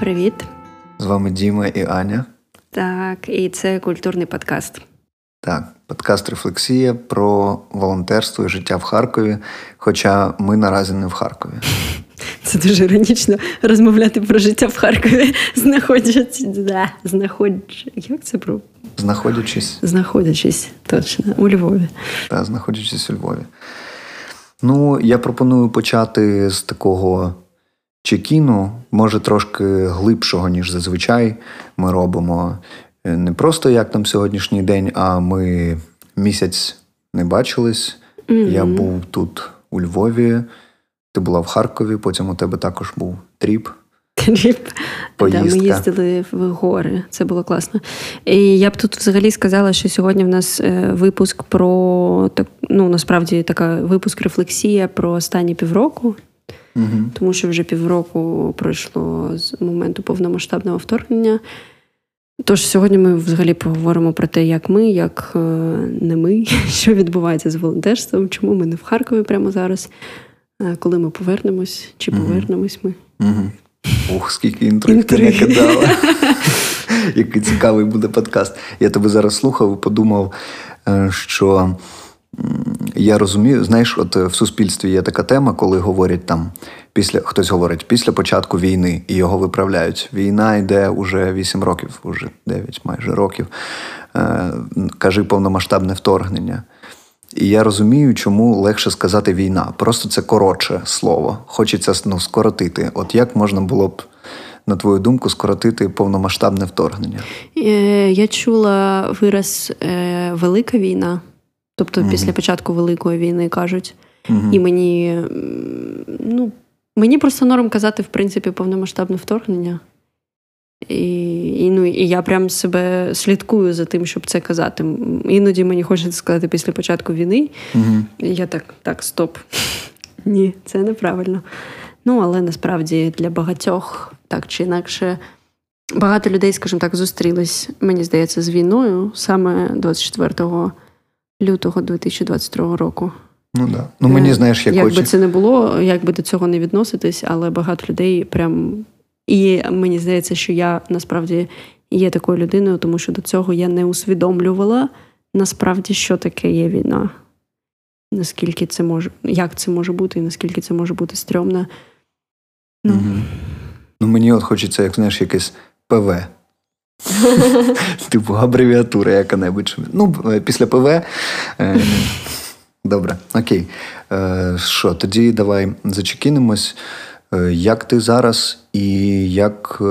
Привіт. З вами Діма і Аня. Так, і це культурний подкаст. Так, подкаст Рефлексія про волонтерство і життя в Харкові. Хоча ми наразі не в Харкові. Це дуже іронічно розмовляти про життя в Харкові, знаходячись. Да, знаходячись. Як це про? Знаходячись. Знаходячись, точно, у Львові. Так, знаходячись у Львові. Ну, я пропоную почати з такого check-in у, може трошки глибшого, ніж зазвичай. Ми робимо е, не просто як там сьогоднішній день, а ми місяць не бачились. Mm-hmm. Я був тут у Львові, ти була в Харкові, потім у тебе також був тріп. Тріп. Да, ми їздили в гори, це було класно. І я б тут взагалі сказала, що сьогодні в нас е, випуск про ну насправді така випуск рефлексія про останні півроку. Угу. Тому що вже півроку пройшло з моменту повномасштабного вторгнення. Тож сьогодні ми взагалі поговоримо про те, як ми, як е, не ми, що відбувається з волонтерством, чому ми не в Харкові прямо зараз, е, коли ми повернемось, чи повернемось ми. Угу. Ух, скільки інтриг ти не кидала. Який цікавий буде подкаст. Я тебе зараз слухав і подумав, е, що я розумію, знаєш, от в суспільстві є така тема, коли говорять там, після хтось говорить після початку війни і його виправляють. Війна йде уже 8 років, уже 9 майже років. Е, кажи повномасштабне вторгнення. І я розумію, чому легше сказати війна. Просто це коротше слово. Хочеться ну, скоротити. От як можна було б, на твою думку, скоротити повномасштабне вторгнення? Е, я чула вираз е, велика війна. Тобто mm після початку Великої війни кажуть. mm І мені ну, мені просто норм казати, в принципі, повномасштабне вторгнення. І і, ну, і я прям себе слідкую за тим, щоб це казати. Іноді мені хочеться сказати після початку війни. mm І я так, так, стоп. Ні, це неправильно. Ну, але насправді для багатьох так чи інакше. Багато людей, скажімо так, зустрілись, мені здається, з війною саме 24 лютого 2022 року. Ну да. Ну мені знаєш, як Як би це не було, як би до цього не відноситись, але багато людей прям. І мені здається, що я насправді є такою людиною, тому що до цього я не усвідомлювала насправді, що таке є війна. Наскільки це може, як це може бути, і наскільки це може бути стрьомно. Ну, угу. ну мені от хочеться, як знаєш, якесь ПВ. Типу абревіатура яка-небудь. Ну, е, після ПВ. Е, добре, окей. Е, що, тоді давай зачекінемось. Як ти зараз і як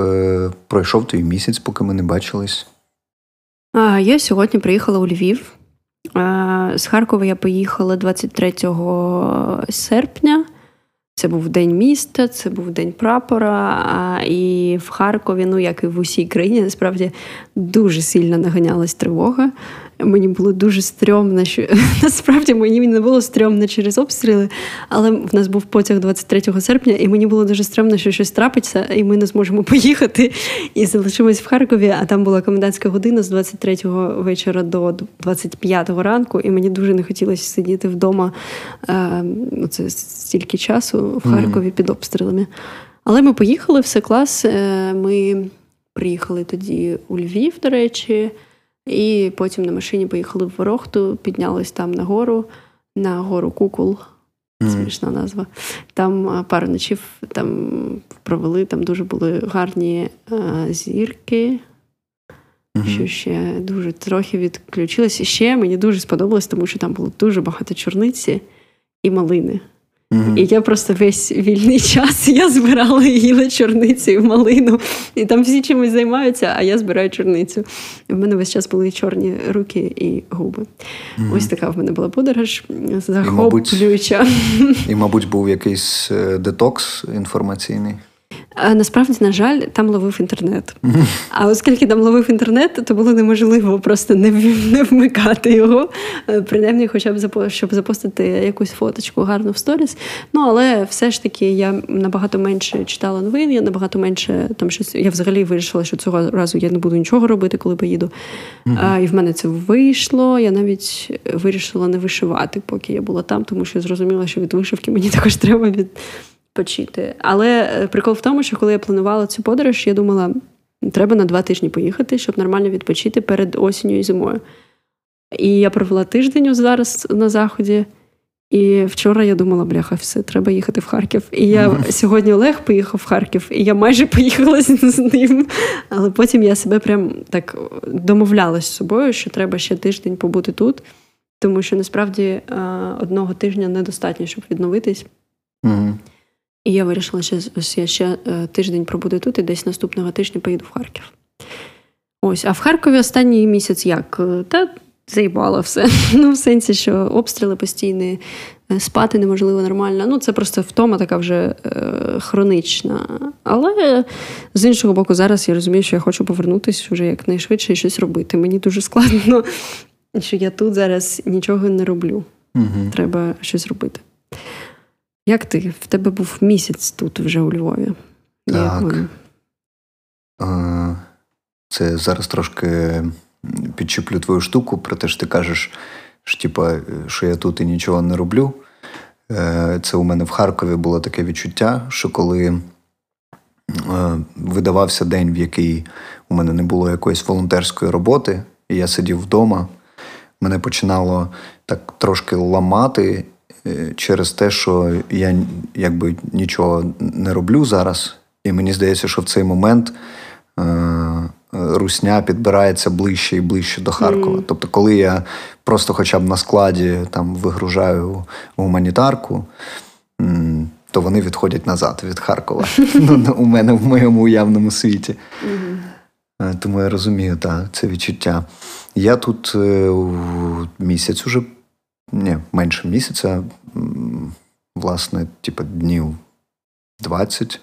пройшов твій місяць, поки ми не бачились? Я сьогодні приїхала у Львів. З Харкова я поїхала 23 серпня. Це був день міста, це був день прапора. І в Харкові, ну як і в усій країні, насправді дуже сильно наганялась тривога. Мені було дуже стрьомно, що насправді мені не було стрьомно через обстріли, але в нас був потяг 23 серпня, і мені було дуже стрьомно, що щось трапиться, і ми не зможемо поїхати. І залишимось в Харкові. А там була комендантська година з 23 вечора до 25 ранку, і мені дуже не хотілося сидіти вдома е, це стільки часу в Харкові mm-hmm. під обстрілами. Але ми поїхали, все клас. Е, ми приїхали тоді у Львів, до речі. І потім на машині поїхали в Ворохту, піднялись там на гору, на гору Кукул. Смішна назва. Там пару ночів там провели, там дуже були гарні а, зірки. Mm-hmm. Що ще дуже трохи відключилось. І ще мені дуже сподобалось, тому що там було дуже багато чорниці і малини. Mm-hmm. І я просто весь вільний час я збирала їла чорницю і малину. І там всі чимось займаються, а я збираю чорницю. І в мене весь час були чорні руки і губи. Mm-hmm. Ось така в мене була подорож захоплююча. І, мабуть, і, мабуть, був якийсь е, детокс інформаційний. Насправді, на жаль, там ловив інтернет. А оскільки там ловив інтернет, то було неможливо просто не не вмикати його, е, принаймні, хоча б щоб запостити якусь фоточку гарну в сторіс. Ну але все ж таки я набагато менше читала новин, я набагато менше там щось. Я взагалі вирішила, що цього разу я не буду нічого робити, коли поїду. А, І в мене це вийшло. Я навіть вирішила не вишивати, поки я була там, тому що зрозуміла, що від вишивки мені також треба від відпочити. Але е, прикол в тому, що коли я планувала цю подорож, я думала, треба на два тижні поїхати, щоб нормально відпочити перед осінню і зимою. І я провела тиждень зараз на заході. І вчора я думала, бляха, все, треба їхати в Харків. І я сьогодні Олег поїхав в Харків, і я майже поїхала з ним. Але потім я себе прям так домовлялась з собою, що треба ще тиждень побути тут, тому що насправді одного тижня недостатньо, щоб відновитись. Mm-hmm. І я вирішила, що я ще е, тиждень пробуду тут і десь наступного тижня поїду в Харків. Ось, а в Харкові останній місяць як? Та заїбало все. Ну, в сенсі, що обстріли постійні, е, спати неможливо нормально. Ну, це просто втома така вже е, хронична. Але з іншого боку, зараз я розумію, що я хочу повернутися вже якнайшвидше і щось робити. Мені дуже складно, що я тут зараз нічого не роблю. Угу. Треба щось робити. Як ти? В тебе був місяць тут вже у Львові? Так. Це зараз трошки підчеплю твою штуку, про те, що ти кажеш, що, типа, що я тут і нічого не роблю. Е, це у мене в Харкові було таке відчуття, що коли е, видавався день, в який у мене не було якоїсь волонтерської роботи, і я сидів вдома, мене починало так трошки ламати через те, що я якби нічого не роблю зараз. І мені здається, що в цей момент русня підбирається ближче і ближче до Харкова. Mm. Тобто, коли я просто хоча б на складі там вигружаю гуманітарку, то вони відходять назад від Харкова. Ну, У мене в моєму уявному світі. Mm-hmm. Тому я розумію, так, це відчуття. Я тут е, місяць уже, ні, менше місяця, власне, типу, днів 20.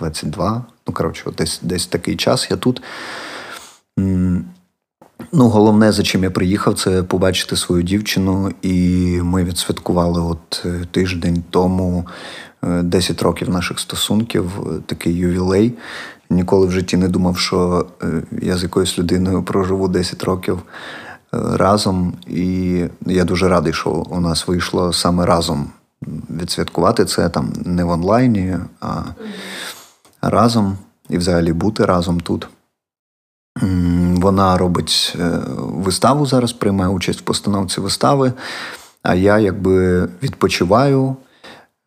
22. Ну, коротше, десь десь такий час я тут. Ну, Головне, за чим я приїхав, це побачити свою дівчину. І ми відсвяткували от е, тиждень тому 10 е, років наших стосунків, е, такий ювілей. Ніколи в житті не думав, що я з якоюсь людиною проживу 10 років разом. І я дуже радий, що у нас вийшло саме разом відсвяткувати це там не в онлайні, а разом і взагалі бути разом тут. Вона робить е, виставу зараз, приймає участь в постановці вистави. А я якби відпочиваю.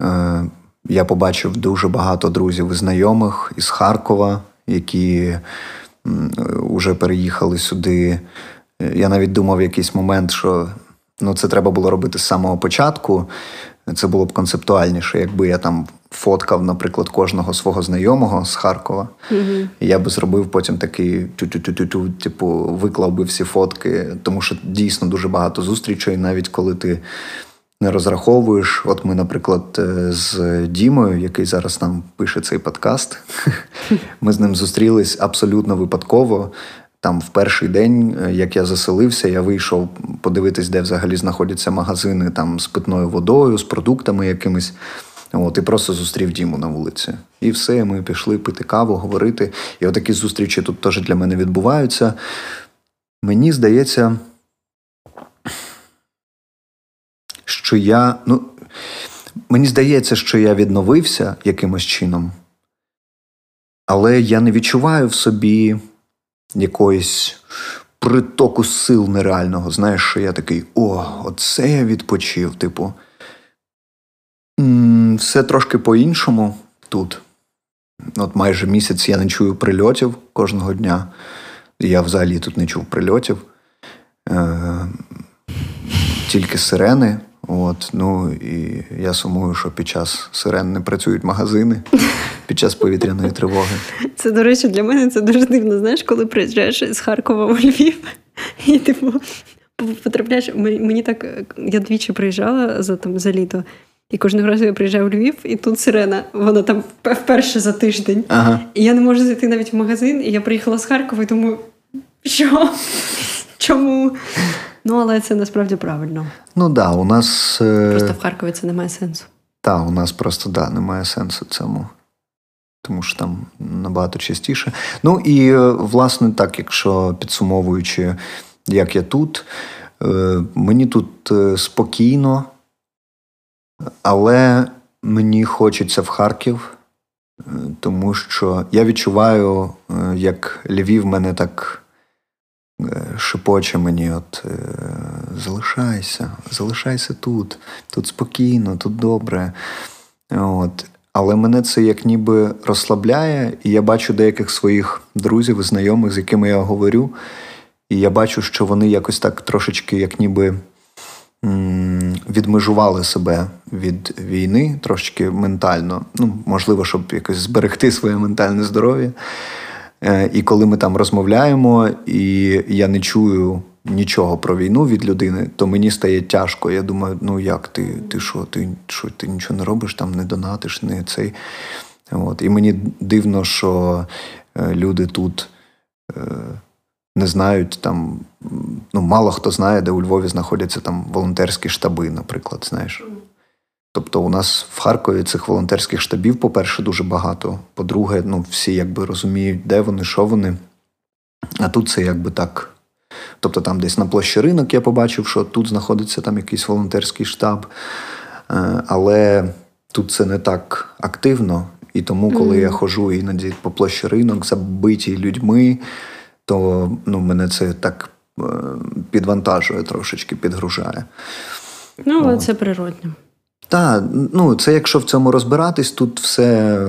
Е, я побачив дуже багато друзів і знайомих із Харкова, які вже переїхали сюди. Я навіть думав в якийсь момент, що ну, це треба було робити з самого початку. Це було б концептуальніше, якби я там фоткав, наприклад, кожного свого знайомого з Харкова. Mm-hmm. І я би зробив потім такий тю-тю-тю-тю, типу, виклав би всі фотки, тому що дійсно дуже багато зустрічей, навіть коли ти не розраховуєш. От ми, наприклад, е, з Дімою, який зараз нам пише цей подкаст, ми з ним зустрілись абсолютно випадково. Там в перший день, е, як я заселився, я вийшов подивитись, де взагалі знаходяться магазини там з питною водою, з продуктами якимись. От, І просто зустрів Діму на вулиці. І все, ми пішли пити каву, говорити. І отакі зустрічі тут теж для мене відбуваються. Мені здається, що я. ну, Мені здається, що я відновився якимось чином, але я не відчуваю в собі якоїсь притоку сил нереального. Знаєш, що я такий: о, оце я відпочив. Типу, все трошки по-іншому тут. От майже місяць я не чую прильотів кожного дня. Я взагалі тут не чув прильотів. Е, Тільки сирени. От, ну і я сумую, що під час сирен не працюють магазини під час повітряної тривоги. Це, до речі, для мене це дуже дивно. Знаєш, коли приїжджаєш з Харкова у Львів, і типу потрапляєш. Мені так я двічі приїжджала за там за літо. І кожного разу я приїжджаю в Львів, і тут сирена, вона там вперше за тиждень. Ага. І я не можу зайти навіть в магазин, і я приїхала з Харкова і думаю, що? Чому? Ну, але це насправді правильно. Ну так, да, у нас. Е, просто в Харкові це не має сенсу. Так, у нас просто да, немає сенсу цьому. Тому що там набагато частіше. Ну і, е, власне, так, якщо підсумовуючи, як я тут, е, мені тут спокійно, але мені хочеться в Харків, е, тому що я відчуваю, е, як Львів мене так шепоче мені: от залишайся, залишайся тут, тут спокійно, тут добре. От. Але мене це як ніби розслабляє, і я бачу деяких своїх друзів і знайомих, з якими я говорю. І я бачу, що вони якось так трошечки, як ніби відмежували себе від війни, трошечки ментально. Ну, можливо, щоб якось зберегти своє ментальне здоров'я. Е, і коли ми там розмовляємо, і я не чую нічого про війну від людини, то мені стає тяжко. Я думаю, ну як ти ти що, ти що, ти нічого не робиш, там не донатиш, не цей. От. І мені дивно, що е, люди тут е, не знають там, ну мало хто знає, де у Львові знаходяться там волонтерські штаби, наприклад, знаєш. Тобто у нас в Харкові цих волонтерських штабів, по-перше, дуже багато. По-друге, ну всі якби розуміють, де вони, що вони. А тут це якби так Тобто там десь на площі ринок я побачив, що тут знаходиться там якийсь волонтерський штаб, е, але тут це не так активно. І тому, коли mm-hmm. я ходжу іноді по площі ринок, забиті людьми, то ну, мене це так е, підвантажує трошечки, підгружає. Ну, але це природно. Так, ну це якщо в цьому розбиратись, тут все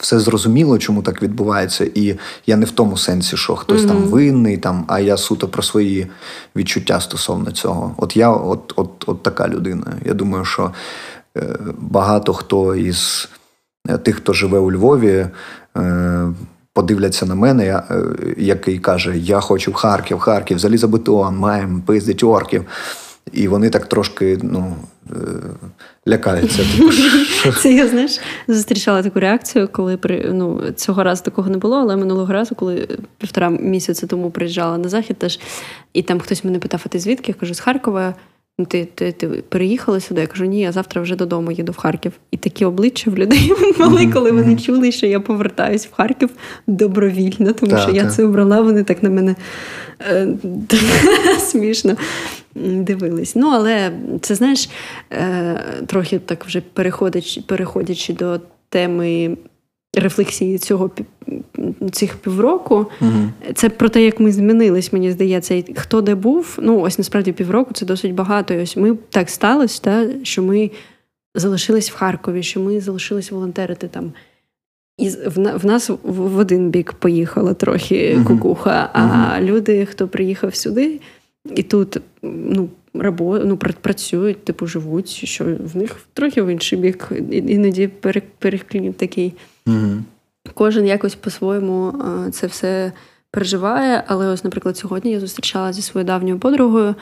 все зрозуміло, чому так відбувається, і я не в тому сенсі, що хтось mm-hmm. там винний, там, а я суто про свої відчуття стосовно цього. От я от, от, от така людина. Я думаю, що е, багато хто із е, тих, хто живе у Львові, е, подивляться на мене, я, який каже: Я хочу в Харків, Харків, залізобетон, маємо пиздить орків. І вони так трошки ну, е, лякаються. Це я знаєш, зустрічала таку реакцію, коли при ну, цього разу такого не було, але минулого разу, коли півтора місяця тому приїжджала на захід, теж, і там хтось мене питав, а ти звідки? Я кажу, з Харкова. «Ну, ти ти, ти переїхала сюди? Я кажу, ні, я завтра вже додому їду в Харків. І такі обличчя в людей були, коли вони чули, що я повертаюсь в Харків добровільно, тому так, що я так. це обрала, вони так на мене е, смішно дивились. Ну, але це знаєш, е, трохи так вже переходячи, переходячи до теми. Рефлексії цього цих півроку, угу. це про те, як ми змінились, мені здається, і хто де був. Ну, ось насправді півроку це досить багато. І ось ми так сталося, та, що ми залишились в Харкові, що ми залишились волонтерити там. І в, в нас в один бік поїхала трохи угу. кукуха, а угу. люди, хто приїхав сюди, і тут ну, рабо, ну, працюють, типу живуть, що в них трохи в інший бік, іноді переклін такий. Кожен якось по-своєму це все переживає. Але ось, наприклад, сьогодні я зустрічалася зі своєю давньою подругою.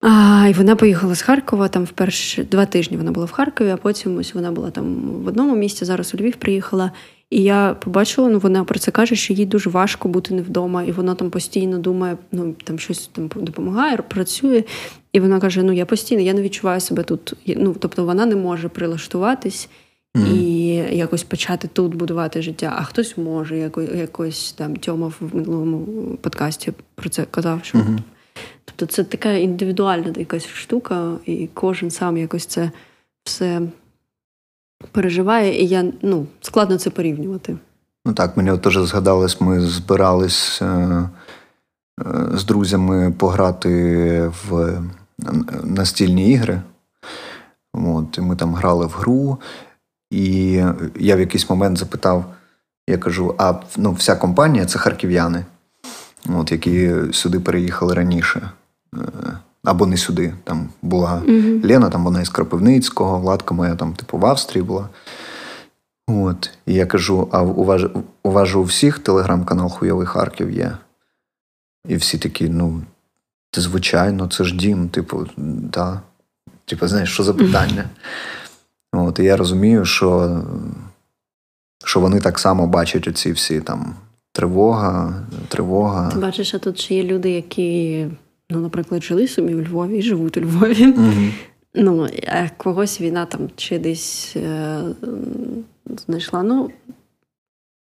А, І вона поїхала з Харкова там в перші два тижні вона була в Харкові, а потім ось вона була там в одному місці, зараз у Львів приїхала. І я побачила, ну вона про це каже, що їй дуже важко бути не вдома, і вона там постійно думає, ну там щось там допомагає, працює. І вона каже: Ну я постійно я не відчуваю себе тут. Ну тобто вона не може прилаштуватись mm-hmm. і якось почати тут будувати життя. А хтось може, яко, якось там Тьома в минулому подкасті про це казав. що mm-hmm. Тобто це така індивідуальна якась штука, і кожен сам якось це все переживає, і я ну, складно це порівнювати. Ну так, мені теж згадалось, ми збирались е, е, з друзями пограти в настільні ігри. От, і Ми там грали в гру, і я в якийсь момент запитав: я кажу: а ну, вся компанія це харків'яни, от, які сюди переїхали раніше. Е, або не сюди. Там була mm Лена, там вона із Кропивницького, Владка моя там, типу, в Австрії була. От. І я кажу: а у вас, у вас же у всіх телеграм-канал Хуйовий Харків є. І всі такі, ну, звичайно, це ж дім, типу, да. Типу, знаєш, що за питання? mm От, І я розумію, що що вони так само бачать оці всі там тривога, тривога. Ти бачиш, а тут ще є люди, які ну, наприклад, жили собі у Львові і живуть у Львові. Mm-hmm. Ну, а когось війна там чи десь е, знайшла. Ну,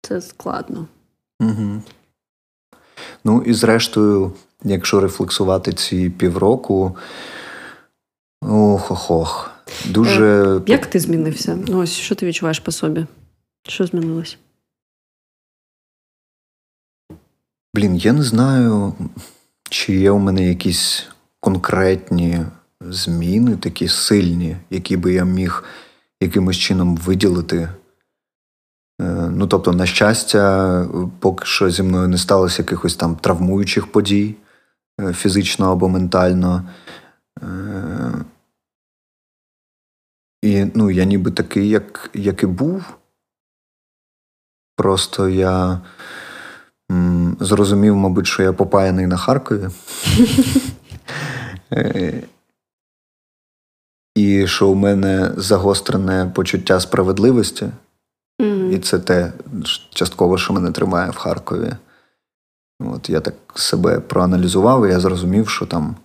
це складно. Угу. Ну, і зрештою, якщо рефлексувати ці півроку, ох ох ох Дуже. Е, як ти змінився? Ну, ось що ти відчуваєш по собі? Що змінилось? Блін, я не знаю, чи є у мене якісь конкретні зміни, такі сильні, які би я міг якимось чином виділити. Е, ну, тобто, на щастя, поки що зі мною не сталося якихось там травмуючих подій е, фізично або ментально. Е, і ну, я ніби такий, як, як і був. Просто я м, зрозумів, мабуть, що я попаяний на Харкові. І що у мене загострене почуття справедливості, і це те частково, що мене тримає в Харкові. От Я так себе проаналізував, і я зрозумів, що там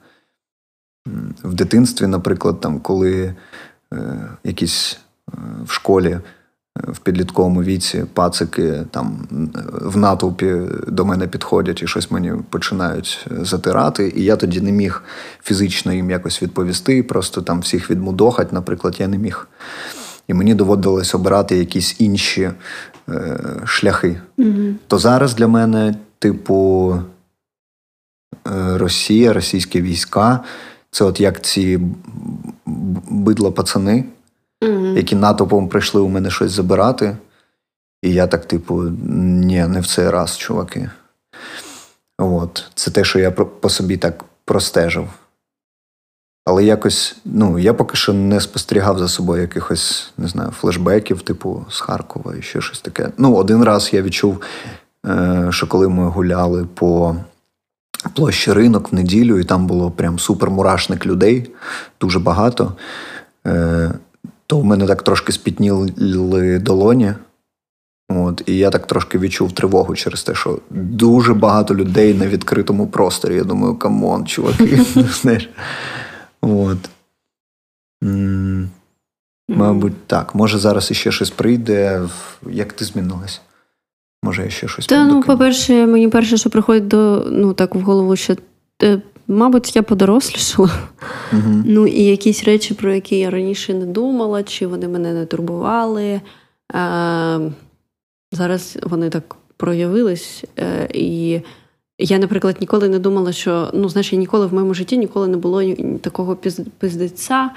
в дитинстві, наприклад, там, коли е, якісь е, в школі в підлітковому віці пацики там в натовпі до мене підходять і щось мені починають затирати. І я тоді не міг фізично їм якось відповісти, просто там всіх відмудохать, наприклад, я не міг. І мені доводилось обирати якісь інші е, шляхи. Mm-hmm. То зараз для мене, типу, е, Росія, російські війська це от як ці бидла пацани mm-hmm. які натовпом прийшли у мене щось забирати. І я так, типу, ні, не в цей раз, чуваки. От. Це те, що я по собі так простежив. Але якось, ну, я поки що не спостерігав за собою якихось, не знаю, флешбеків, типу, з Харкова і ще щось таке. Ну, один раз я відчув, е, що коли ми гуляли по площі ринок в неділю, і там було прям супермурашник людей, дуже багато. Е, то в мене так трошки спітніли долоні. От, І я так трошки відчув тривогу через те, що дуже багато людей на відкритому просторі. Я думаю, come on, чуваки. знаєш. От. Мабуть, так. Може, зараз іще щось прийде. Як ти змінилась? Може, я ще щось Та, ну, по-перше, мені перше, що приходить до ну, так в голову, що е, Мабуть, я подорослішала. uh Ну і якісь речі, про які я раніше не думала, чи вони мене не турбували. А, Зараз вони так проявились. Е, і я, наприклад, ніколи не думала, що ну, знаєш, я ніколи в моєму житті ніколи не було такого пиздеця,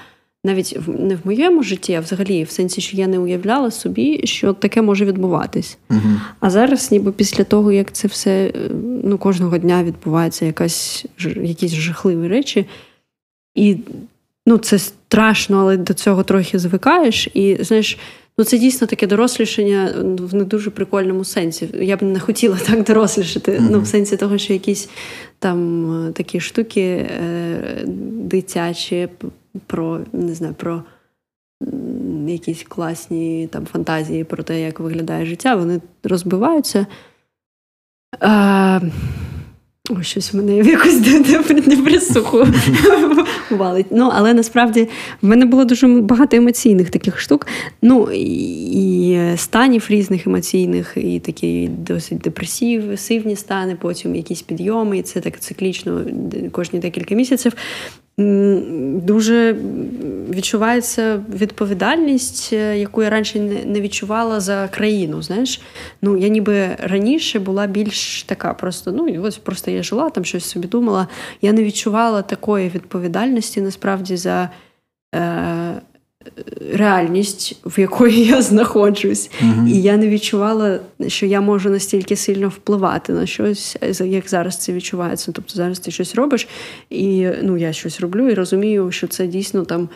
навіть не в моєму житті, а взагалі, в сенсі, що я не уявляла собі, що таке може відбуватись. Uh-huh. А зараз, ніби після того, як це все е, ну, кожного дня відбувається якась, якісь жахливі речі, і ну, це страшно, але до цього трохи звикаєш. І знаєш, ну це дійсно таке дорослішання в не дуже прикольному сенсі. Я б не хотіла так дорослішати. Uh-huh. Ну, в сенсі того, що якісь там е, такі штуки е, дитячі про не знаю, про якісь класні там фантазії про те, як виглядає життя, вони розбиваються. А, Ой, щось в мене якось неприсуху валить. Ну, але насправді в мене було дуже багато емоційних таких штук. Ну, і станів різних емоційних, і такі досить депресивні стани, потім якісь підйоми, і це так циклічно кожні декілька місяців дуже відчувається відповідальність, е, яку я раніше не відчувала за країну. Знаєш, ну я ніби раніше була більш така, просто ну ось просто я жила, там щось собі думала. Я не відчувала такої відповідальності насправді за. Е, реальність, в якої я знаходжусь. uh І я не відчувала, що я можу настільки сильно впливати на щось, як зараз це відчувається. Тобто зараз ти щось робиш, і ну, я щось роблю і розумію, що це дійсно там.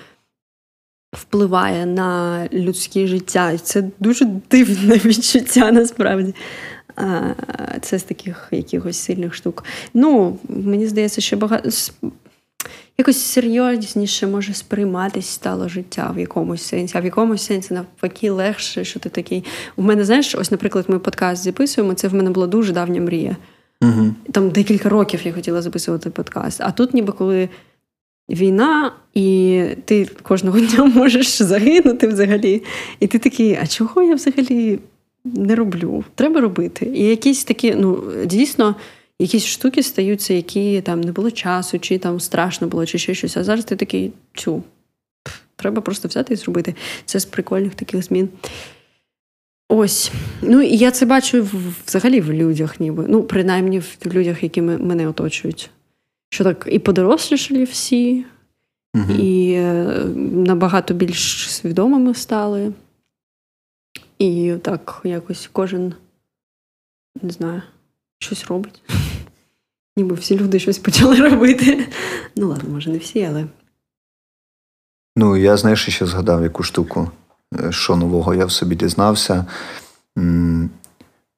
Впливає на людське життя. І це дуже дивне відчуття насправді. Це з таких якихось сильних штук. Ну, мені здається, що багато якось серйозніше може сприйматись стало життя в якомусь сенсі, а в якомусь сенсі навпаки легше, що ти такий. У мене, знаєш, ось, наприклад, ми подкаст записуємо. Це в мене була дуже давня мрія. Угу. Там декілька років я хотіла записувати подкаст. А тут, ніби коли війна, і ти кожного дня можеш загинути взагалі. І ти такий, а чого я взагалі не роблю? Треба робити. І якісь такі, ну, дійсно якісь штуки стаються, які там не було часу, чи там страшно було, чи ще щось. А зараз ти такий чу. Треба просто взяти і зробити. Це з прикольних таких змін. Ось. Ну і я це бачу взагалі в людях, ніби. Ну, принаймні в людях, які мене оточують. Що так і подорослішали всі, угу. і е, набагато більш свідомими стали. І так якось кожен не знаю, щось робить. Ніби всі люди щось почали робити. Ну, ладно, може, не всі, але. Ну, я, знаєш, ще згадав яку штуку, е, що нового я в собі дізнався.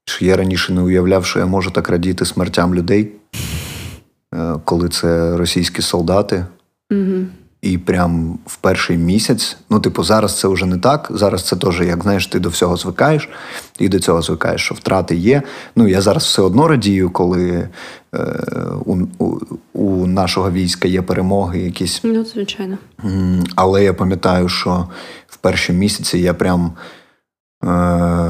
Що я раніше не уявляв, що я можу так радіти смертям людей, е, коли це російські солдати. Угу. І прям в перший місяць, ну, типу, зараз це вже не так. Зараз це теж, як знаєш, ти до всього звикаєш, і до цього звикаєш, що втрати є. Ну, я зараз все одно радію, коли е, у, у у, нашого війська є перемоги якісь. Ну, звичайно. Але я пам'ятаю, що в перші місяці я прям. Е,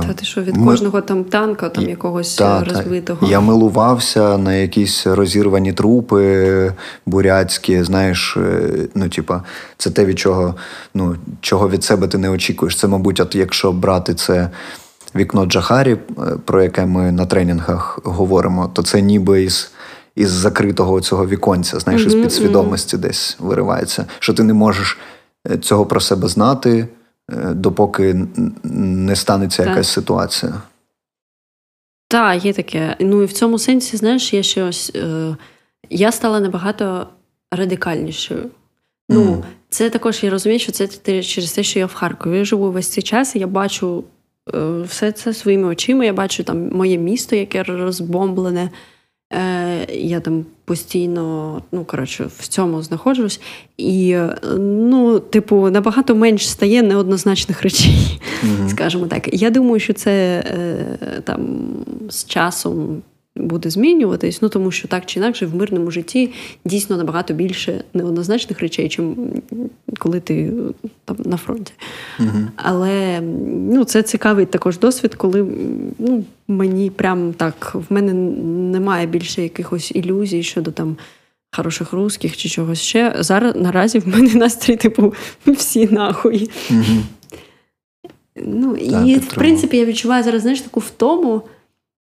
та ти що від Ми... кожного там танка, там якогось та, розбитого. Та. Я милувався на якісь розірвані трупи бурятські. Знаєш, е, ну типа, це те, від чого ну, чого від себе ти не очікуєш. Це, мабуть, от якщо брати це вікно Джахарі, е, про яке ми на тренінгах говоримо, то це ніби із. Із закритого цього віконця, знаєш, mm-hmm, із підсвідомості mm-hmm. десь виривається, що ти не можеш цього про себе знати. Е, допоки не станеться так. якась ситуація. Так, є таке. Ну і в цьому сенсі, знаєш, є ще ось. Е, я стала набагато радикальнішою. Ну, mm. це також я розумію, що це через те, що я в Харкові я живу весь цей час, і я бачу е, все це своїми очима. Я бачу там моє місто, яке розбомблене. Е, Я там постійно, ну коротше, в цьому знаходжусь, і ну, типу, набагато менш стає неоднозначних речей, mm-hmm. скажімо так. Я думаю, що це е, там з часом буде змінюватись, ну тому що так чи інакше в мирному житті дійсно набагато більше неоднозначних речей, чим коли ти там на фронті. Угу. Але ну, це цікавий також досвід, коли ну, мені прям так в мене немає більше якихось ілюзій щодо там. Хороших русських чи чогось ще. Зараз наразі в мене настрій, типу, всі нахуй. Угу. Ну, так, І, в принципі, я відчуваю зараз знаєш, таку втому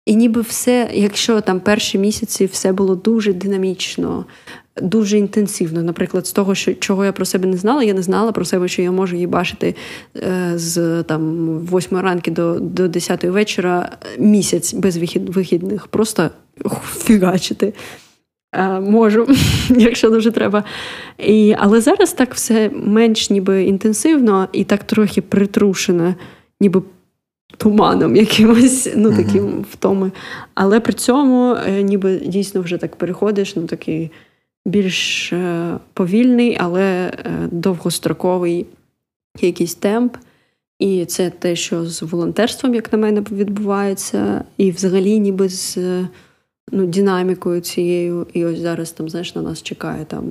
і ніби все, якщо там перші місяці все було дуже динамічно, дуже інтенсивно. Наприклад, з того, що чого я про себе не знала, я не знала про себе, що я можу її бачити е, з там 8 ранки до до 10 вечора місяць без вихідних. Просто фігачити. Е, можу, якщо дуже треба. І, Але зараз так все менш ніби інтенсивно і так трохи притрушено, ніби туманом якимось, ну таким mm-hmm. втоми. Але при цьому е, ніби дійсно вже так переходиш, ну такий більш е, повільний, але е, довгостроковий якийсь темп. І це те, що з волонтерством, як на мене, відбувається, і взагалі ніби з ну, динамікою цією. І ось зараз там, знаєш, на нас чекає там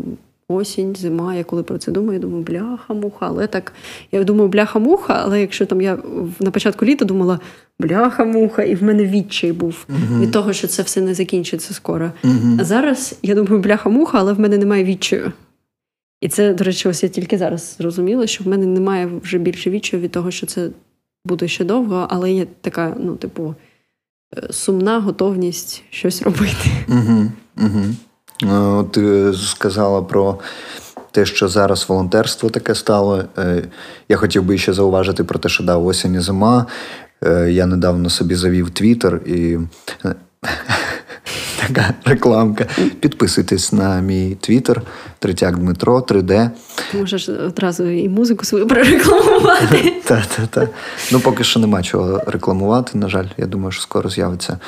осінь, зима. Я коли про це думаю, я думаю, бляха-муха. Але так, я думаю, бляха-муха, але якщо там я на початку літа думала бляха-муха, і в мене відчай був uh від того, що це все не закінчиться скоро. uh А зараз я думаю, бляха-муха, але в мене немає відчаю. І це, до речі, ось я тільки зараз зрозуміла, що в мене немає вже більше відчаю від того, що це буде ще довго, але є така, ну, типу, е, сумна готовність щось робити. Угу, угу. Е, ти сказала про те, що зараз волонтерство таке стало. Е, я хотів би ще зауважити про те, що да, осінь і зима. Е, я недавно собі завів Твіттер і. Така рекламка. Підписуйтесь на мій твіттер Третяк Дмитро, 3D. Ти можеш одразу і музику свою прорекламувати. Так, так, так. Ну, поки що нема чого рекламувати, на жаль, я думаю, що скоро з'явиться.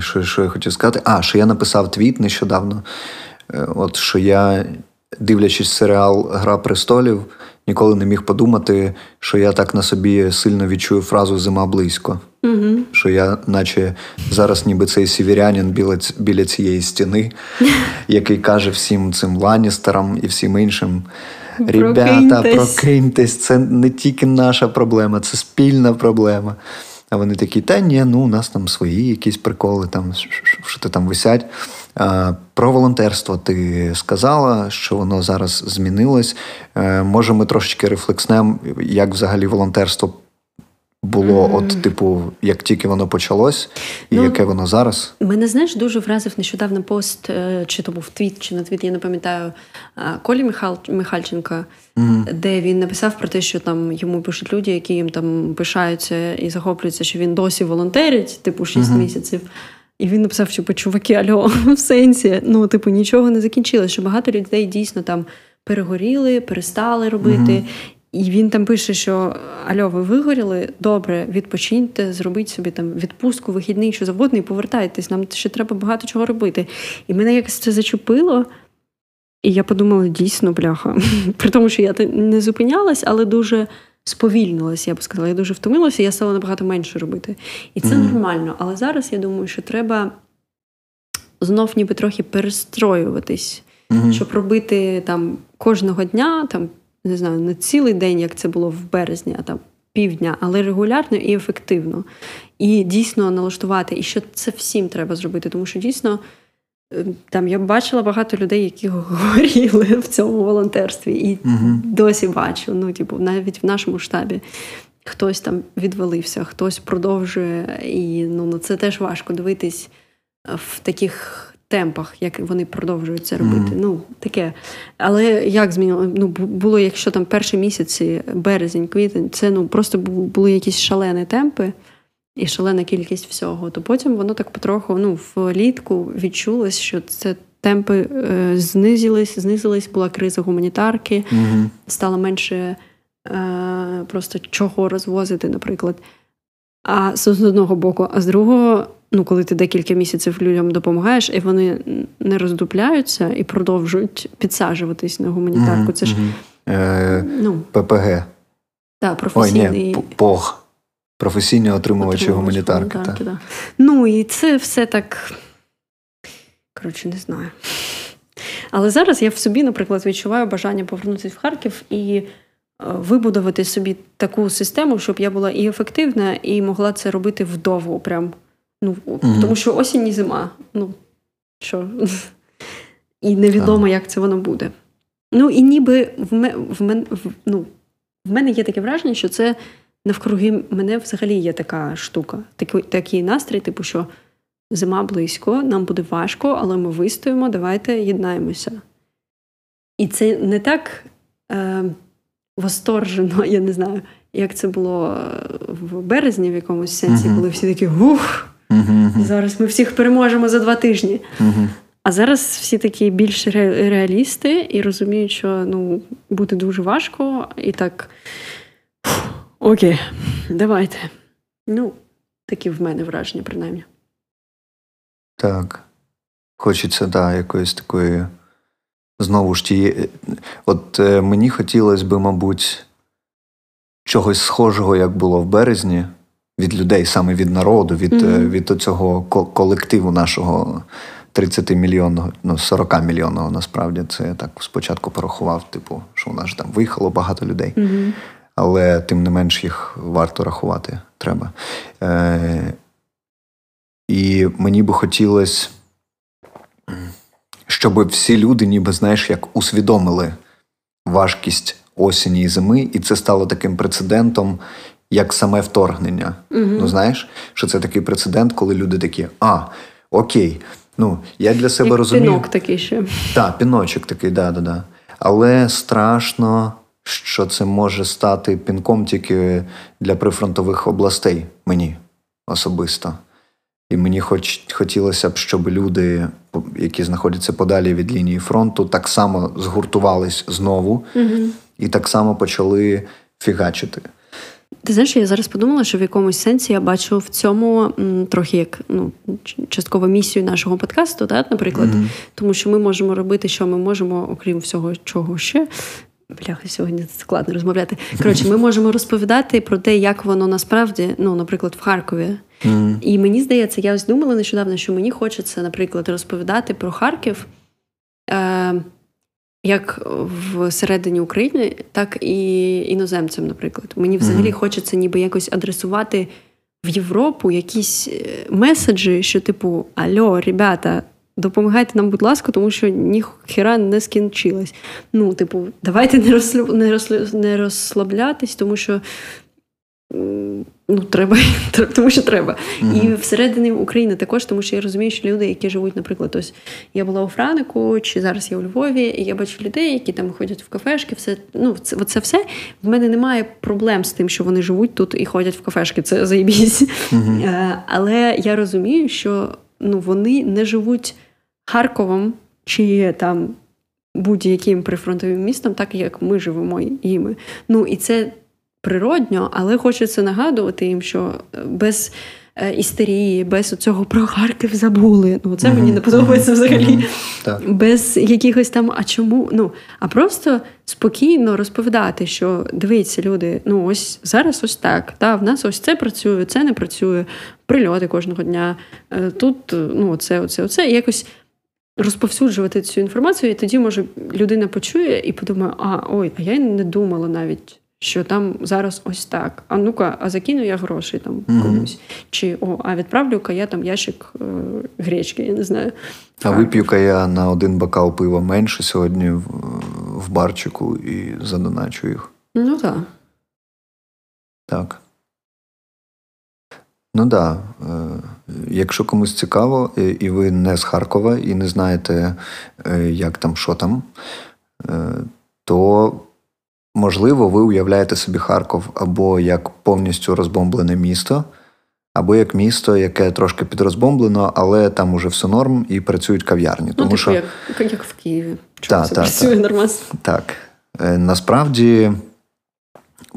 Що що я хотів сказати? А, що я написав твіт нещодавно. Е, от що я, дивлячись серіал Гра престолів, ніколи не міг подумати, що я так на собі сильно відчую фразу Зима близько. Угу. Що я, наче зараз, ніби цей сіверянин біля, біля цієї стіни, який каже всім цим ланістерам і всім іншим. Ребята, прокиньтесь, це не тільки наша проблема, це спільна проблема. А вони такі, та ні, ну у нас там свої якісь приколи, там що ти там висять. Про волонтерство ти сказала, що воно зараз змінилось. Е, може, ми трошечки рефлекснемо, як взагалі волонтерство було, mm. от, типу, як тільки воно почалось, і ну, яке воно зараз? Мене знаєш, дуже вразив нещодавно пост, е, чи то був твіт, чи на твіт, я не пам'ятаю, Колі Михал, Михальченка, mm. де він написав про те, що там йому пишуть люди, які їм там пишаються і захоплюються, що він досі волонтерить, типу 6 mm-hmm. місяців. І він написав, що чуваки, альо, в сенсі, ну, типу, нічого не закінчилось, що багато людей дійсно там перегоріли, перестали робити. Mm-hmm. І він там пише, що Альо, ви вигоріли, добре, відпочиньте, зробіть собі там відпустку, вихідний, що завгодно, і повертайтесь, нам ще треба багато чого робити. І мене якось це зачепило. І я подумала, дійсно, бляха. При тому, що я не зупинялась, але дуже сповільнилась, я б сказала. Я дуже втомилася, я стала набагато менше робити. І це mm-hmm. нормально. Але зараз я думаю, що треба знов ніби трохи перестроюватись, mm-hmm. щоб робити там кожного дня там не знаю, не цілий день, як це було в березні, а там півдня, але регулярно і ефективно. І дійсно налаштувати, і що це всім треба зробити, тому що дійсно. Ем, там я бачила багато людей, які горіли в цьому волонтерстві, і uh досі бачу. Ну, типу, навіть в нашому штабі хтось там відвалився, хтось продовжує, і ну це теж важко дивитись в таких темпах, як вони продовжують це робити. Mm. Ну, таке. Але як змінило? Ну, було, якщо там перші місяці, березень, квітень, це ну просто були якісь шалені темпи і шалена кількість всього. То потім воно так потроху ну, влітку відчулось, що це. Темпи е, знизились, знизились, була криза гуманітарки, mm стало менше е, просто чого розвозити, наприклад. А з одного боку, а з другого, ну, коли ти декілька місяців людям допомагаєш, і вони не роздупляються і продовжують підсаджуватись на гуманітарку. Це ж е, ну, ППГ. Так, професійний... Ой, ні, ПОГ. Професійні отримувачі гуманітарки. гуманітарки так. Ну, і це все так. Коротше, не знаю. Але зараз я в собі, наприклад, відчуваю бажання повернутися в Харків і вибудувати собі таку систему, щоб я була і ефективна, і могла це робити вдовго. Прям. Ну, mm Тому що осінь і зима. Ну, що? І невідомо, як це воно буде. Ну, і ніби в мене в, мен, в, ну, в мене є таке враження, що це навкруги мене взагалі є така штука, такий, такий настрій, типу, що зима близько, нам буде важко, але ми вистоїмо, давайте єднаємося. І це не так. Е, восторжено, я не знаю, як це було в березні в якомусь сенсі, коли всі такі гух, зараз ми всіх переможемо за два тижні. А зараз всі такі більш реалісти і розуміють, що ну, буде дуже важко, і так окей, давайте. Ну, такі в мене враження, принаймні. Так. Хочеться, да, якоїсь такої Знову ж ті, от е, мені хотілося би, мабуть, чогось схожого, як було в березні, від людей, саме від народу, від mm-hmm. від цього колективу нашого 30 мільйонного, ну 40 мільйонного насправді. Це я так спочатку порахував, типу, що у нас там виїхало багато людей. Mm-hmm. Але тим не менш їх варто рахувати треба. Е, І мені би хотілося щоб всі люди, ніби знаєш, як усвідомили важкість осені і зими, і це стало таким прецедентом, як саме вторгнення. Угу. Ну знаєш, що це такий прецедент, коли люди такі, а, окей, ну я для себе як розумію. Пінок такий ще. Так, піночок такий, да, да, да. Але страшно. Що це може стати пінком тільки для прифронтових областей мені особисто. І мені хоч хотілося б, щоб люди, які знаходяться подалі від лінії фронту, так само згуртувались знову угу. і так само почали фігачити. Ти знаєш, я зараз подумала, що в якомусь сенсі я бачу в цьому м, трохи як ну, частково місію нашого подкасту, так, наприклад, mm тому що ми можемо робити, що ми можемо, окрім всього, чого ще. Бляха, сьогодні складно розмовляти. Коротше, ми можемо розповідати про те, як воно насправді, ну, наприклад, в Харкові Mm. І мені здається, я ось думала нещодавно, що мені хочеться, наприклад, розповідати про Харків е, як всередині України, так і іноземцям, наприклад. Мені взагалі mm. хочеться ніби якось адресувати в Європу якісь е, меседжі, що, типу, Альо, ребята, допомагайте нам, будь ласка, тому що ніхера не скінчилась. Ну, типу, давайте не розслаб... не, розслаб... не розслаблятись, тому що. Ну, треба, тому що треба. Mm-hmm. І всередині України також, тому що я розумію, що люди, які живуть, наприклад, ось я була у Франику, чи зараз я у Львові, і я бачу людей, які там ходять в кафешки, все ну, це, це все. В мене немає проблем з тим, що вони живуть тут і ходять в кафешки. Це заєбісь. Mm-hmm. Але я розумію, що ну, вони не живуть Харковом чи там будь-яким прифронтовим містом, так як ми живемо їми. Ну і це природньо, але хочеться нагадувати їм, що е, без е, істерії, без цього про Харків забули. Ну це mm-hmm. мені не подобається взагалі. Mm-hmm. Без якихось там, а чому? Ну а просто спокійно розповідати, що дивіться, люди, ну ось зараз ось так. Та в нас ось це працює, це не працює. Прильоти кожного дня. Е, тут ну оце, оце, оце. І якось розповсюджувати цю інформацію, і тоді, може, людина почує і подумає, а ой, а я не думала навіть. Що там зараз ось так. А ну-ка, а закину я гроші там mm-hmm. комусь. Чи о, а відправлю-ка я там ящик е, гречки, я не знаю. А вип'ю-ка я на один бокал пива менше сьогодні в, в барчику і задоначу їх. Ну так. Так. Ну так. Да. Е, якщо комусь цікаво, і ви не з Харкова і не знаєте, е, як там, що там, е, то можливо ви уявляєте собі Харков або як повністю розбомблене місто, або як місто, яке трошки підрозбомблено, але там уже все норм і працюють кав'ярні. Ну, Тому типу, що як, як в Києві. Чому та, та, працює нормально? Так. Насправді.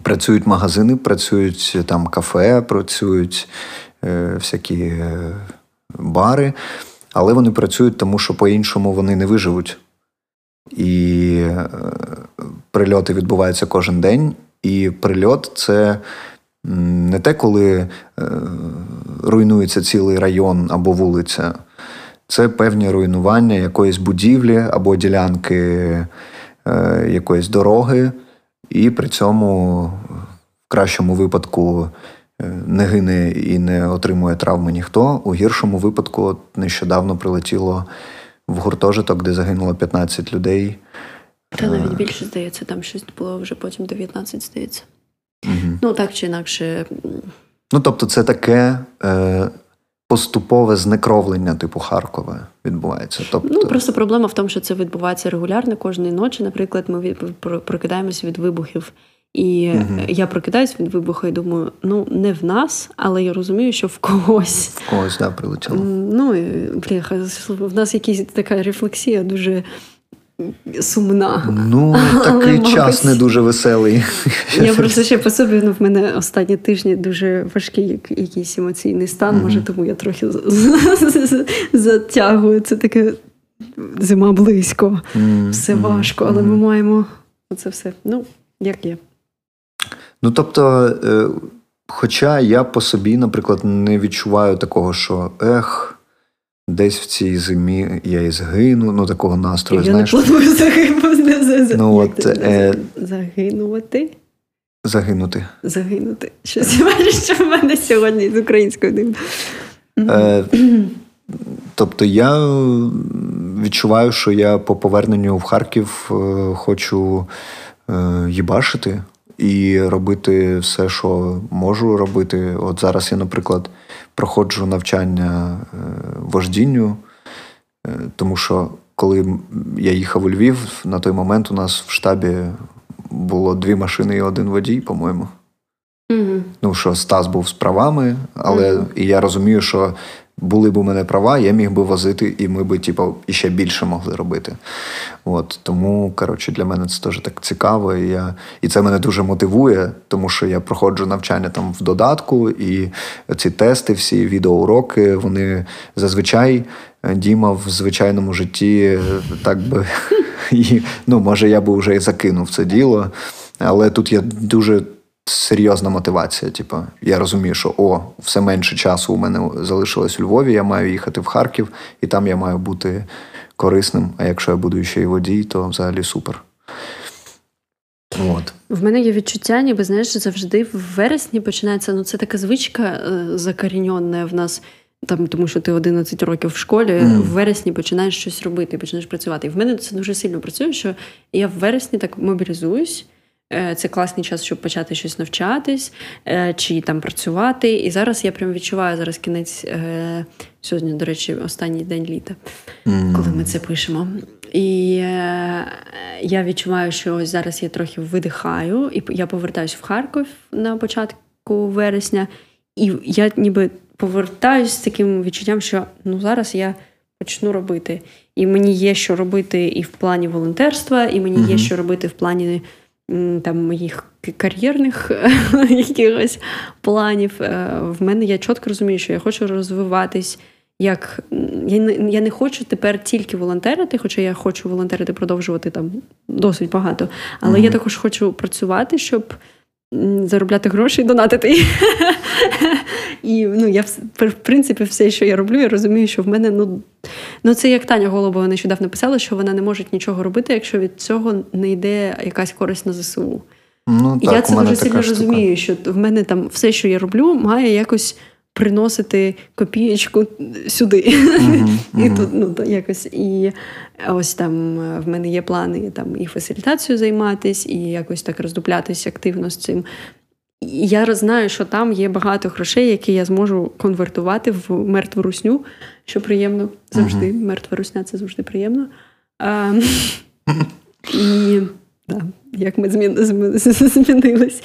Працюють магазини, працюють там кафе, працюють е, всякі е, бари, але вони працюють тому, що по-іншому вони не виживуть. І е, прильоти відбуваються кожен день. І прильот це не те, коли е, руйнується цілий район або вулиця. Це певні руйнування якоїсь будівлі або ділянки е, якоїсь дороги. І при цьому, в кращому випадку, е, не гине і не отримує травми ніхто. У гіршому випадку, от нещодавно прилетіло в гуртожиток, де загинуло 15 людей. Та навіть більше здається, там щось було вже потім 19, здається. Угу. Ну, так чи інакше. Ну, тобто, це таке. Е, поступове знекровлення типу Харкова відбувається. Тобто... Ну просто проблема в тому, що це відбувається регулярно кожної ночі. Наприклад, ми від прокидаємося від вибухів. І угу. я прокидаюсь від вибуху і думаю, ну не в нас, але я розумію, що в когось В когось, да, прилетіло. Ну бляха, в нас якась така рефлексія дуже сумна. Ну, такий Але, час не дуже веселий. Я просто ще по собі ну, в мене останні тижні дуже важкий якийсь емоційний стан. Mm-hmm. Може, тому я трохи затягую. Це таке зима близько, mm-hmm. все важко, але mm-hmm. ми маємо це все. Ну, як є. Ну, тобто, е, хоча я по собі, наприклад, не відчуваю такого, що ех. Десь в цій зимі я і згину, ну такого настрою. Я знаєш. не планую загинути. Ну, от, е... Загинувати. Загинути. Загинути. Щось бачиш, що в мене сьогодні з українською дивно. Е... Тобто я відчуваю, що я по поверненню в Харків е, хочу е, їбашити і робити все, що можу робити. От зараз я, наприклад проходжу навчання е, вождінню, е, тому що коли я їхав у Львів, на той момент у нас в штабі було дві машини і один водій, по-моєму. Mm-hmm. Ну, що Стас був з правами, але mm-hmm. і я розумію, що були б у мене права, я міг би возити, і ми би, типу, іще більше могли робити. От Тому, коротше, для мене це теж так цікаво. І я, і це мене дуже мотивує, тому що я проходжу навчання там в додатку, і ці тести, всі відеоуроки, вони зазвичай е, Діма в звичайному житті е, так би. І, ну, Може, я би вже і закинув це діло, але тут я дуже серйозна мотивація. Типу, я розумію, що о, все менше часу у мене залишилось у Львові, я маю їхати в Харків, і там я маю бути корисним. А якщо я буду ще й водій, то взагалі супер. От. В мене є відчуття, ніби знаєш, завжди в вересні починається. Ну, це така звичка е, закоріньонна в нас. Там, тому що ти 11 років в школі, mm. в вересні починаєш щось робити, починаєш працювати. І в мене це дуже сильно працює, що я в вересні так мобілізуюсь. Е, це класний час, щоб почати щось навчатись е, чи там працювати. І зараз я прям відчуваю зараз кінець сьогодні, до речі, останній день літа, mm. коли ми це пишемо. І е, я відчуваю, що ось зараз я трохи видихаю, і я повертаюся в Харків на початку вересня, і я ніби повертаюся з таким відчуттям, що ну зараз я почну робити. І мені є що робити і в плані волонтерства, і мені mm-hmm. є що робити в плані там моїх кар'єрних якихось планів. Е, в мене я чітко розумію, що я хочу розвиватись як я не я не хочу тепер тільки волонтерити, хоча я хочу волонтерити продовжувати там досить багато. Але mm-hmm. я також хочу працювати, щоб заробляти гроші і донатити. І ну, я в принципі все, що я роблю, я розумію, що в мене ну, ну це як Таня Голубова нещодавно писала, що вона не може нічого робити, якщо від цього не йде якась користь на ЗСУ. Ну, так, Я це дуже сильно штука. розумію, що в мене там все, що я роблю, має якось приносити копієчку сюди. Uh-huh, uh-huh. І тут ну, якось і ось там е, в мене є плани там і фасилітацію займатися, і якось так роздуплятися активно з цим. І я знаю, що там є багато грошей, які я зможу конвертувати в мертву русню, що приємно завжди. Uh-huh. Мертва русня це завжди приємно. А, І да, як ми змінились.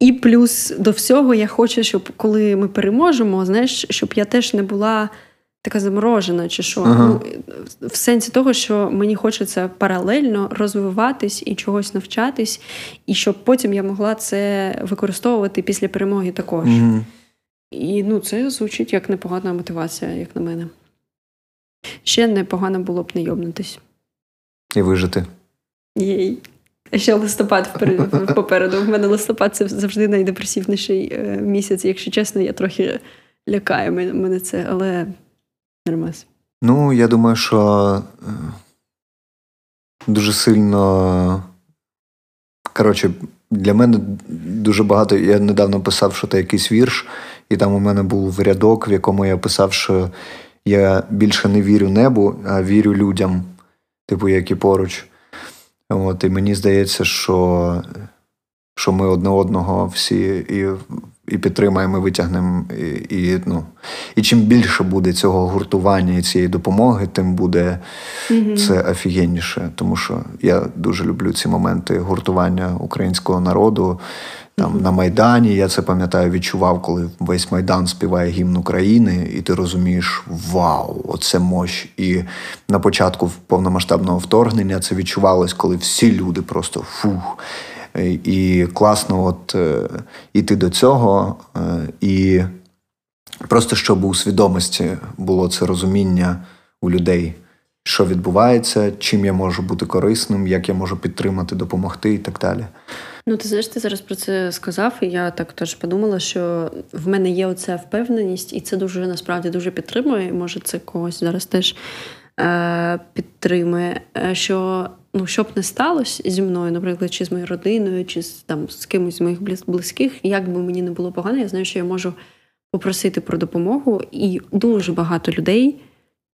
І плюс до всього я хочу, щоб коли ми переможемо, знаєш, щоб я теж не була така заморожена, чи що. Ага. Ну, В сенсі того, що мені хочеться паралельно розвиватись і чогось навчатись, і щоб потім я могла це використовувати після перемоги також. Угу. І ну, це звучить як непогана мотивація, як на мене. Ще непогано було б не йобнутись. І вижити. Єй. Ще листопад попереду. В мене листопад це завжди найдепресивніший е, місяць. Якщо чесно, я трохи лякаю мене це, але нормас. Ну, я думаю, що е, дуже сильно. Коротше, для мене дуже багато. Я недавно писав, що це якийсь вірш, і там у мене був рядок, в якому я писав, що я більше не вірю небу, а вірю людям, типу, які поруч. От, І мені здається, що що ми одне одного всі і і підтримаємо, і витягнемо. І, і, ну, і чим більше буде цього гуртування і цієї допомоги, тим буде mm-hmm. це офігенніше. Тому що я дуже люблю ці моменти гуртування українського народу. Там на Майдані, я це пам'ятаю, відчував, коли весь Майдан співає гімн України, і ти розумієш, вау, оце мощ. І на початку повномасштабного вторгнення це відчувалось, коли всі люди просто фух. І класно от е, іти до цього, е, і просто щоб у свідомості було це розуміння у людей, що відбувається, чим я можу бути корисним, як я можу підтримати, допомогти і так далі. Ну, ти знаєш, ти зараз про це сказав, і я так теж подумала, що в мене є оця впевненість, і це дуже насправді дуже підтримує. і Може, це когось зараз теж е, підтримує. Е, що ну, що б не сталося зі мною, наприклад, чи з моєю родиною, чи з там з кимось з моїх близьких, як би мені не було погано, я знаю, що я можу попросити про допомогу, і дуже багато людей.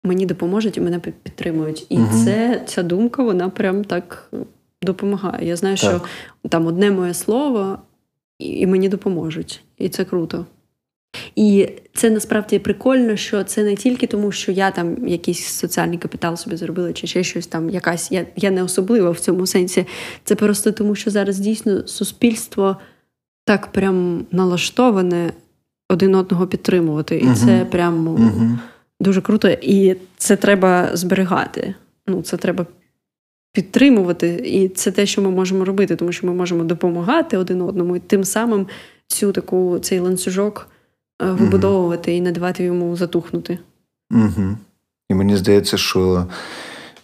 Мені допоможуть і мене підтримують. І угу. це ця думка, вона прям так допомагає. Я знаю, так. що там одне моє слово, і мені допоможуть. І це круто. І це насправді прикольно, що це не тільки тому, що я там якийсь соціальний капітал собі зробила, чи ще щось там якась. Я я не особлива в цьому сенсі. Це просто тому, що зараз дійсно суспільство так прям налаштоване один одного підтримувати. І uh це прям uh дуже круто. І це треба зберігати. Ну, Це треба підтримувати, і це те, що ми можемо робити, тому що ми можемо допомагати один одному, і тим самим цю таку цей ланцюжок е, вибудовувати mm і не давати йому затухнути. Угу. І мені здається, що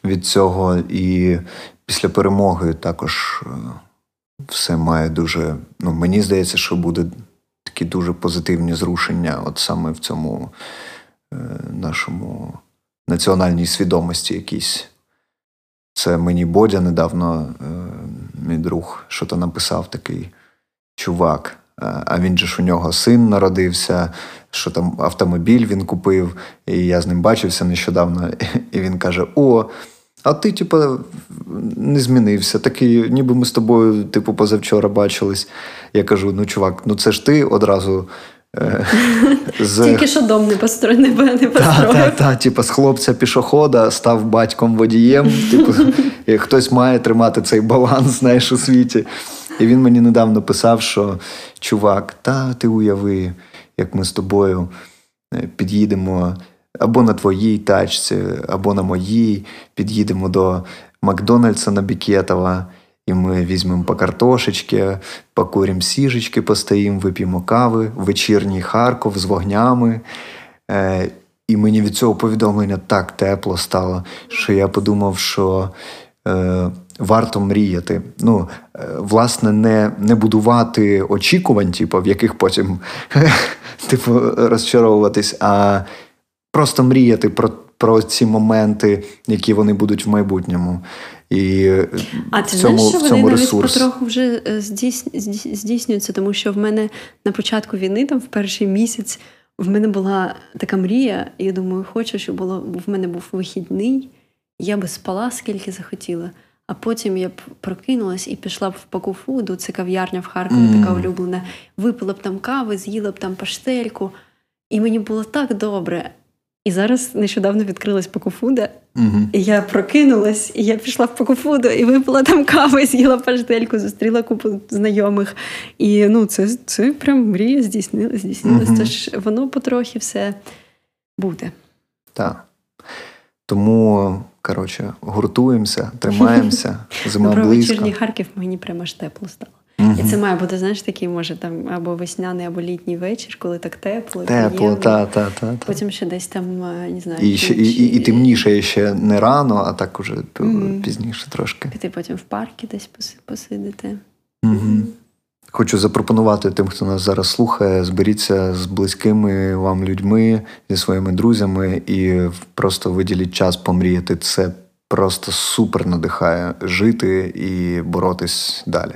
від цього і після перемоги також е, все має дуже. Ну, мені здається, що буде такі дуже позитивні зрушення, от саме в цьому е, нашому національній свідомості якійсь. Це мені Бодя недавно е, мій друг, що то написав такий чувак. А він же ж у нього син народився, що там автомобіль він купив, і я з ним бачився нещодавно. І він каже: О, а ти, типу, не змінився. Такий, ніби ми з тобою, типу, позавчора бачились. Я кажу: ну, чувак, ну це ж ти одразу. Е, з... Тільки що дом не построїв, не построїв. Так, так, так, типу, з хлопця пішохода став батьком водієм. Типу, хтось має тримати цей баланс, знаєш, у світі. І він мені недавно писав, що чувак, та ти уяви, як ми з тобою е, під'їдемо або на твоїй тачці, або на моїй, під'їдемо до Макдональдса на Бікетова, і ми візьмемо по картошечки, покуримо сіжечки, постоїмо, вип'ємо кави, вечірній Харков з вогнями. Е, і мені від цього повідомлення так тепло стало, що я подумав, що е, варто мріяти. Ну, е, власне, не не будувати очікувань, типу, в яких потім типу, розчаровуватись, а просто мріяти про про ці моменти, які вони будуть в майбутньому. І А ти в цьому, знаєш, що в цьому вони навіть потроху вже е, здійснюються, тому що в мене на початку війни, там в перший місяць, в мене була така мрія, і я думаю, хочу, щоб було в мене був вихідний, я би спала скільки захотіла. А потім я б прокинулась і пішла б в пакуфуду, це кав'ярня в Харкові, mm. така улюблена. Випила б там кави, з'їла б там паштельку. І мені було так добре. І зараз нещодавно відкрилась пакофуда, uh-huh. і я прокинулась, і я пішла в пакофуду, і випила там каву, з'їла паштельку, зустріла купу знайомих. І ну, це це прям мрія здійснилась, здійснилась. Uh-huh. Тож воно потрохи все буде. Так. Тому, коротше, гуртуємося, тримаємося. Зима близько. вечірній Харків мені прямо аж тепло стало. І це має бути, знаєш, такий, може, там або весняний, або літній вечір, коли так тепло. Тепло, та, та, та, та. Потім ще десь там, е, не знаю. І ще, і, і, і темніше ще не рано, а так уже mm-hmm. пізніше трошки. Піти потім в парки десь посидити. Mm-hmm. Хочу запропонувати тим, хто нас зараз слухає, зберіться з близькими вам людьми, зі своїми друзями і просто виділіть час помріяти. Це просто супер надихає жити і боротись далі.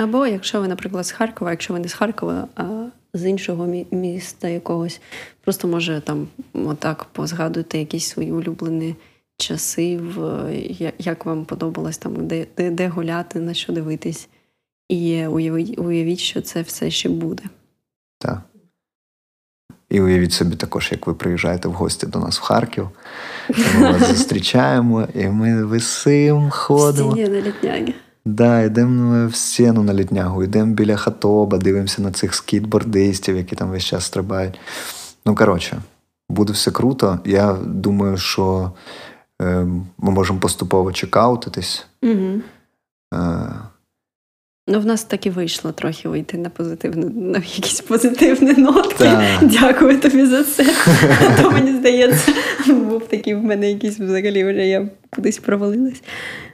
Або якщо ви, наприклад, з Харкова, якщо ви не з Харкова, а з іншого міста якогось, просто може там отак позгадуйте якісь свої улюблені часи, в як вам подобалось там, де, де, де гуляти, на що дивитись. І уявіть, уявіть, що це все ще буде. Так. І уявіть собі також, як ви приїжджаєте в гості до нас в Харків. Ми вас зустрічаємо, і ми висим, ходимо. Стіні на літнягі. Да, йдемо в стіну на літнягу, йдемо біля хатоба, дивимося на цих скітбордистів, які там весь час стрибають. Ну, коротше, буде все круто. Я думаю, що е, ми можемо поступово чекаутитись. Угу. Е, Ну, в нас так і вийшло трохи вийти на позитивну, на якісь позитивні нотки. Дякую тобі за це. То мені здається, був такий в мене якийсь взагалі вже я кудись провалилась.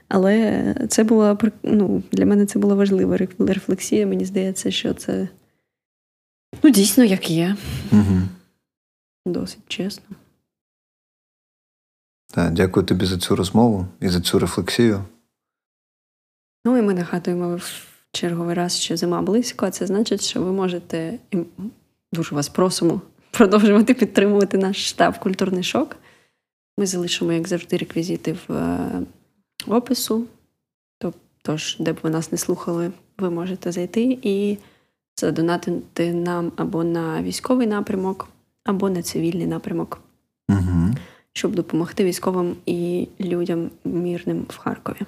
Але це була ну, для мене це була важлива рефлексія. Мені здається, що це ну, дійсно як є. Угу. Досить чесно. Так, Дякую тобі за цю розмову і за цю рефлексію. Ну і ми нагадуємо в черговий раз, що зима близько, а це значить, що ви можете і дуже вас просимо продовжувати підтримувати наш штаб Культурний шок. Ми залишимо, як завжди, реквізити в е, опису. Тож, де б ви нас не слухали, ви можете зайти і задонатити нам або на військовий напрямок, або на цивільний напрямок, угу. щоб допомогти військовим і людям мірним в Харкові.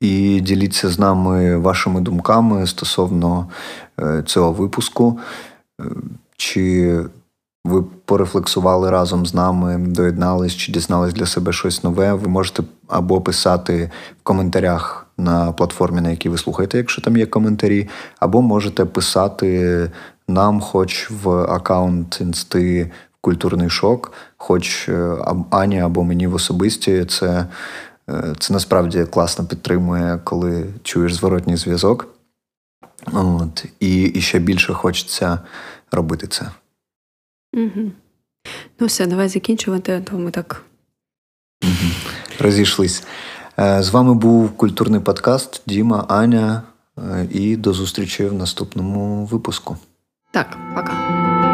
І діліться з нами вашими думками стосовно е, цього випуску. Е, чи ви порефлексували разом з нами, доєднались чи дізнались для себе щось нове? Ви можете або писати в коментарях на платформі, на якій ви слухаєте, якщо там є коментарі, або можете писати нам, хоч в аккаунт інсти культурний шок, хоч е, Ані або мені в особисті. Це, е, Це насправді класно підтримує, коли чуєш зворотній зв'язок. От, І, і ще більше хочеться робити це. Угу. Ну, все, давай закінчувати, а то ми так. Розійшлись. Е, з вами був культурний подкаст Діма, Аня. І до зустрічі в наступному випуску. Так, пока.